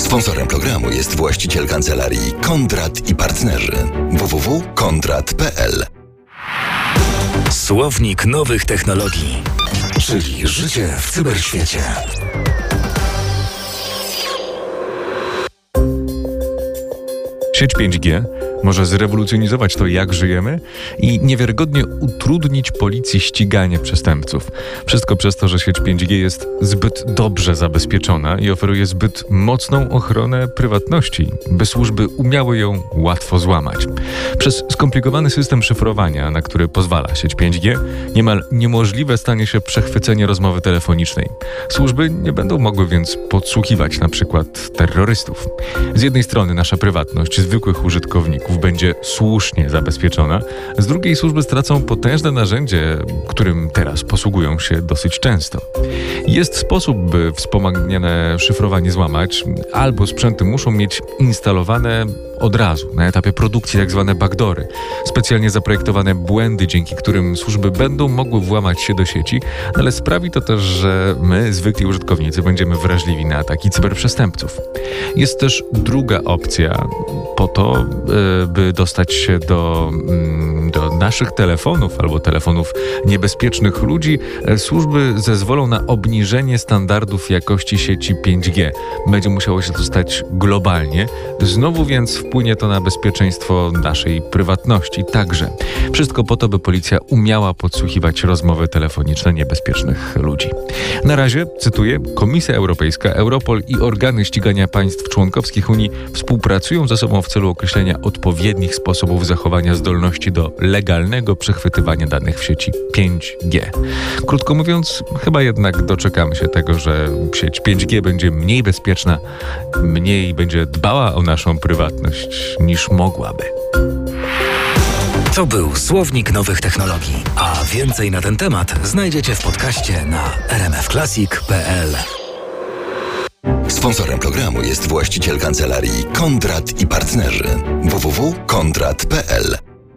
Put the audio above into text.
Sponsorem programu jest właściciel kancelarii Kondrat i Partnerzy www.kondrat.pl Słownik nowych technologii, czyli życie w cyberświecie. Sieć 5G może zrewolucjonizować to, jak żyjemy i niewiarygodnie utrudnić policji ściganie przestępców. Wszystko przez to, że sieć 5G jest zbyt dobrze zabezpieczona i oferuje zbyt mocną ochronę prywatności, by służby umiały ją łatwo złamać. Przez skomplikowany system szyfrowania, na który pozwala sieć 5G, niemal niemożliwe stanie się przechwycenie rozmowy telefonicznej. Służby nie będą mogły więc podsłuchiwać na przykład terrorystów. Z jednej strony nasza prywatność zwykłych użytkowników będzie słusznie zabezpieczona, z drugiej służby stracą potężne narzędzie, którym teraz posługują się dosyć często. Jest sposób, by wspomagane szyfrowanie złamać, albo sprzęty muszą mieć instalowane od razu, na etapie produkcji, tak zwane backdory. Specjalnie zaprojektowane błędy, dzięki którym służby będą mogły włamać się do sieci, ale sprawi to też, że my, zwykli użytkownicy, będziemy wrażliwi na ataki cyberprzestępców. Jest też druga opcja po to, e, by dostać się do, mm, do naszych telefonów albo telefonów niebezpiecznych ludzi. E, służby zezwolą na obniżenie standardów jakości sieci 5G. Będzie musiało się to stać globalnie. Znowu więc wpłynie to na bezpieczeństwo naszej prywatności także. Wszystko po to, by policja umiała podsłuchiwać rozmowy telefoniczne niebezpiecznych ludzi. Na razie, cytuję, Komisja Europejska, Europol i organy ścigania państw członkowskich Unii współpracują ze sobą w celu określenia odpowiednich sposobów zachowania zdolności do legalnego przechwytywania danych w sieci 5G. Krótko mówiąc, chyba jednak doczekamy się tego, że sieć 5G będzie mniej bezpieczna, mniej będzie dbała o naszą prywatność niż mogłaby. To był Słownik Nowych Technologii, a więcej na ten temat znajdziecie w podcaście na rmfclassic.pl. Sponsorem programu jest właściciel kancelarii Kondrat i Partnerzy www.kondrat.pl